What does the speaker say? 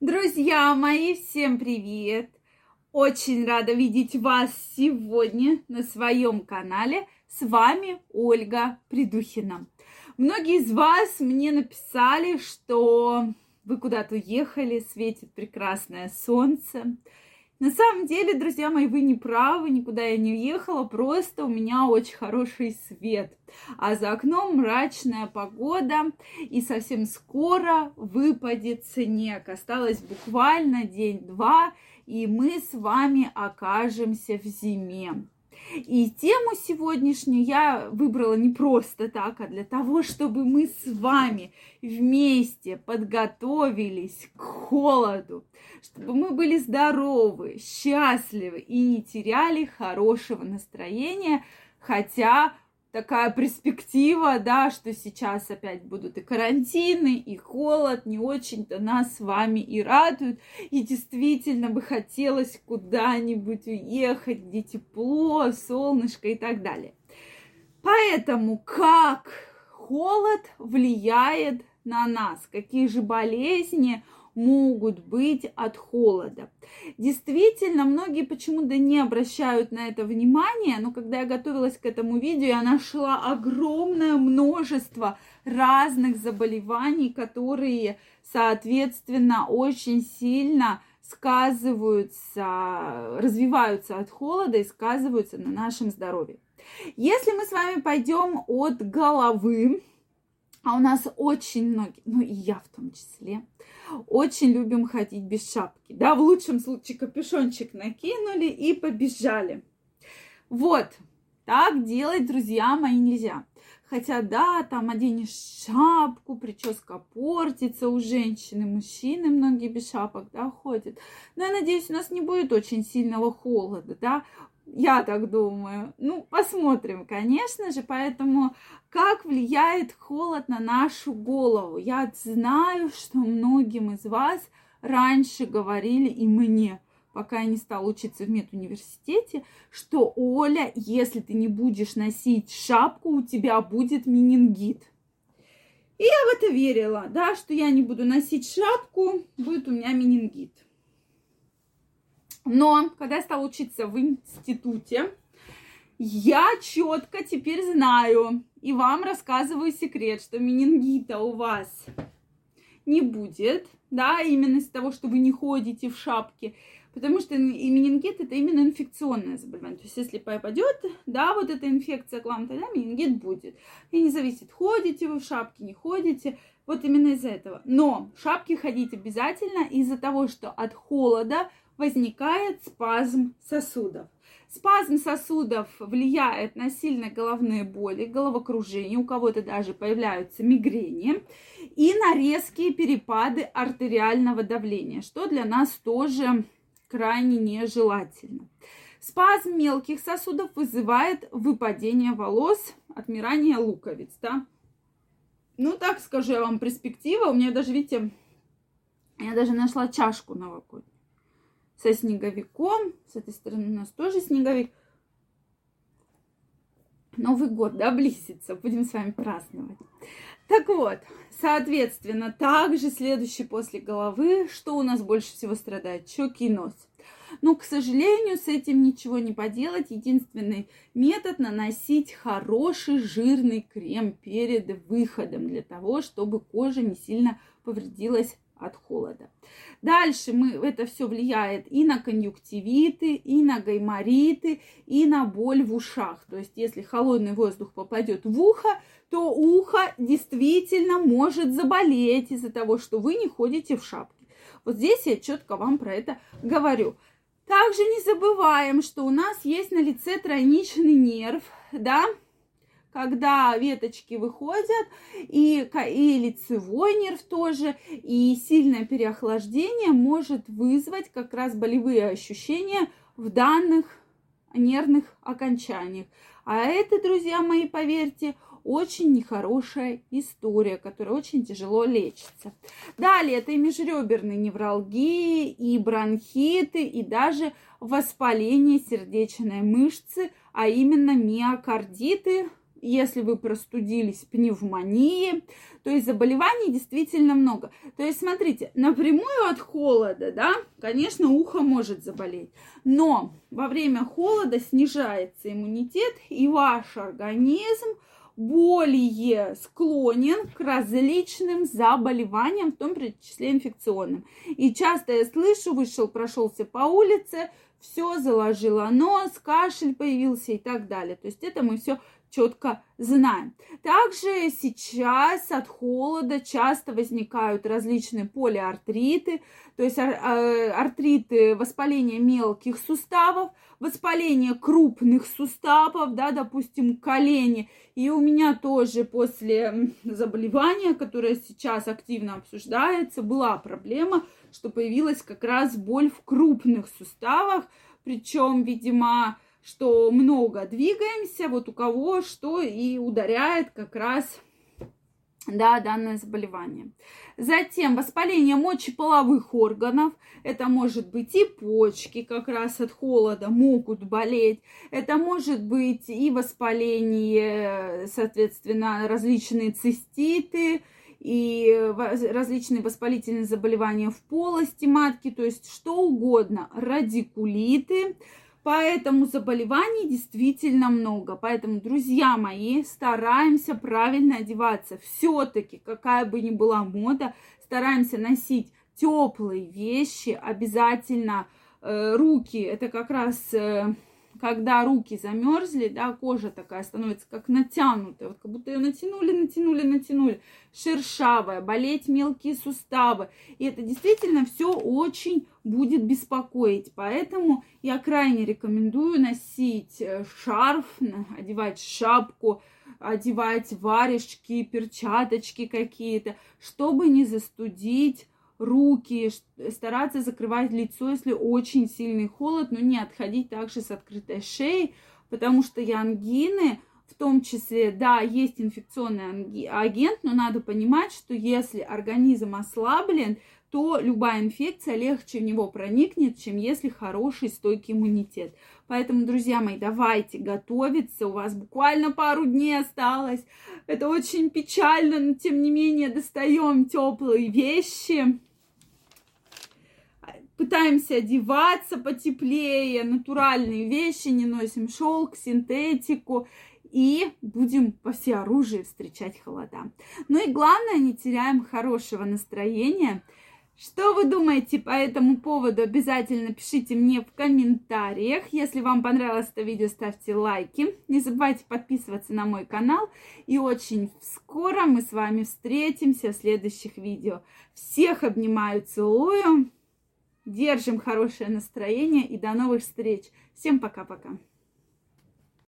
Друзья мои, всем привет! Очень рада видеть вас сегодня на своем канале. С вами Ольга Придухина. Многие из вас мне написали, что вы куда-то уехали, светит прекрасное солнце. На самом деле, друзья мои, вы не правы, никуда я не уехала, просто у меня очень хороший свет. А за окном мрачная погода, и совсем скоро выпадет снег. Осталось буквально день-два, и мы с вами окажемся в зиме. И тему сегодняшнюю я выбрала не просто так, а для того, чтобы мы с вами вместе подготовились к холоду, чтобы мы были здоровы, счастливы и не теряли хорошего настроения, хотя такая перспектива, да, что сейчас опять будут и карантины, и холод, не очень-то нас с вами и радуют. И действительно бы хотелось куда-нибудь уехать, где тепло, солнышко и так далее. Поэтому как холод влияет на нас, какие же болезни могут быть от холода. Действительно, многие почему-то не обращают на это внимания, но когда я готовилась к этому видео, я нашла огромное множество разных заболеваний, которые, соответственно, очень сильно сказываются, развиваются от холода и сказываются на нашем здоровье. Если мы с вами пойдем от головы, а у нас очень многие, ну и я в том числе, очень любим ходить без шапки. Да, в лучшем случае капюшончик накинули и побежали. Вот, так делать, друзья мои, нельзя. Хотя, да, там оденешь шапку, прическа портится у женщины, мужчины многие без шапок, да, ходят. Но я надеюсь, у нас не будет очень сильного холода, да. Я так думаю. Ну, посмотрим, конечно же. Поэтому как влияет холод на нашу голову? Я знаю, что многим из вас раньше говорили и мне, пока я не стала учиться в медуниверситете, что Оля, если ты не будешь носить шапку, у тебя будет менингит. И я в это верила, да, что я не буду носить шапку, будет у меня менингит. Но когда я стала учиться в институте, я четко теперь знаю и вам рассказываю секрет, что менингита у вас не будет, да, именно из-за того, что вы не ходите в шапке, потому что и менингит это именно инфекционное заболевание. То есть, если попадет, да, вот эта инфекция к вам, тогда менингит будет. И не зависит, ходите вы в шапке, не ходите, вот именно из-за этого. Но в шапке ходить обязательно из-за того, что от холода возникает спазм сосудов. Спазм сосудов влияет на сильные головные боли, головокружение, у кого-то даже появляются мигрени и на резкие перепады артериального давления, что для нас тоже крайне нежелательно. Спазм мелких сосудов вызывает выпадение волос, отмирание луковиц. Да? Ну, так скажу я вам, перспектива. У меня даже, видите, я даже нашла чашку новогоднюю со снеговиком. С этой стороны у нас тоже снеговик. Новый год, да, близится. Будем с вами праздновать. Так вот, соответственно, также следующий после головы, что у нас больше всего страдает? Щеки и нос. Но, к сожалению, с этим ничего не поделать. Единственный метод наносить хороший жирный крем перед выходом для того, чтобы кожа не сильно повредилась от холода. Дальше мы, это все влияет и на конъюнктивиты, и на гаймориты, и на боль в ушах. То есть, если холодный воздух попадет в ухо, то ухо действительно может заболеть из-за того, что вы не ходите в шапке. Вот здесь я четко вам про это говорю. Также не забываем, что у нас есть на лице тройничный нерв, да, когда веточки выходят, и, и лицевой нерв тоже, и сильное переохлаждение может вызвать как раз болевые ощущения в данных нервных окончаниях. А это, друзья мои, поверьте, очень нехорошая история, которая очень тяжело лечится. Далее это и межреберные невралгии, и бронхиты, и даже воспаление сердечной мышцы, а именно миокардиты, если вы простудились, пневмонии. То есть заболеваний действительно много. То есть, смотрите, напрямую от холода, да, конечно, ухо может заболеть. Но во время холода снижается иммунитет, и ваш организм более склонен к различным заболеваниям, в том числе инфекционным. И часто я слышу, вышел, прошелся по улице, все заложило нос, кашель появился и так далее. То есть это мы все четко знаем. Также сейчас от холода часто возникают различные полиартриты, то есть э, артриты, воспаление мелких суставов, воспаление крупных суставов, да, допустим, колени. И у меня тоже после заболевания, которое сейчас активно обсуждается, была проблема, что появилась как раз боль в крупных суставах, причем, видимо, что много двигаемся, вот у кого что и ударяет как раз да, данное заболевание. Затем воспаление мочеполовых органов. Это может быть и почки как раз от холода могут болеть. Это может быть и воспаление, соответственно, различные циститы, и различные воспалительные заболевания в полости матки, то есть что угодно, радикулиты, Поэтому заболеваний действительно много. Поэтому, друзья мои, стараемся правильно одеваться. Все-таки, какая бы ни была мода, стараемся носить теплые вещи, обязательно э, руки. Это как раз э, когда руки замерзли, да, кожа такая становится как натянутая, вот как будто ее натянули, натянули, натянули, шершавая, болеть мелкие суставы. И это действительно все очень будет беспокоить. Поэтому я крайне рекомендую носить э, шарф, одевать шапку, одевать варежки, перчаточки какие-то, чтобы не застудить руки, стараться закрывать лицо, если очень сильный холод, но не отходить также с открытой шеей, потому что и ангины, в том числе, да, есть инфекционный агент, но надо понимать, что если организм ослаблен, то любая инфекция легче в него проникнет, чем если хороший стойкий иммунитет. Поэтому, друзья мои, давайте готовиться. У вас буквально пару дней осталось. Это очень печально, но тем не менее достаем теплые вещи пытаемся одеваться потеплее, натуральные вещи, не носим шелк, синтетику и будем по все оружие встречать холода. Ну и главное, не теряем хорошего настроения. Что вы думаете по этому поводу? Обязательно пишите мне в комментариях. Если вам понравилось это видео, ставьте лайки. Не забывайте подписываться на мой канал. И очень скоро мы с вами встретимся в следующих видео. Всех обнимаю, целую. Держим хорошее настроение и до новых встреч. Всем пока-пока.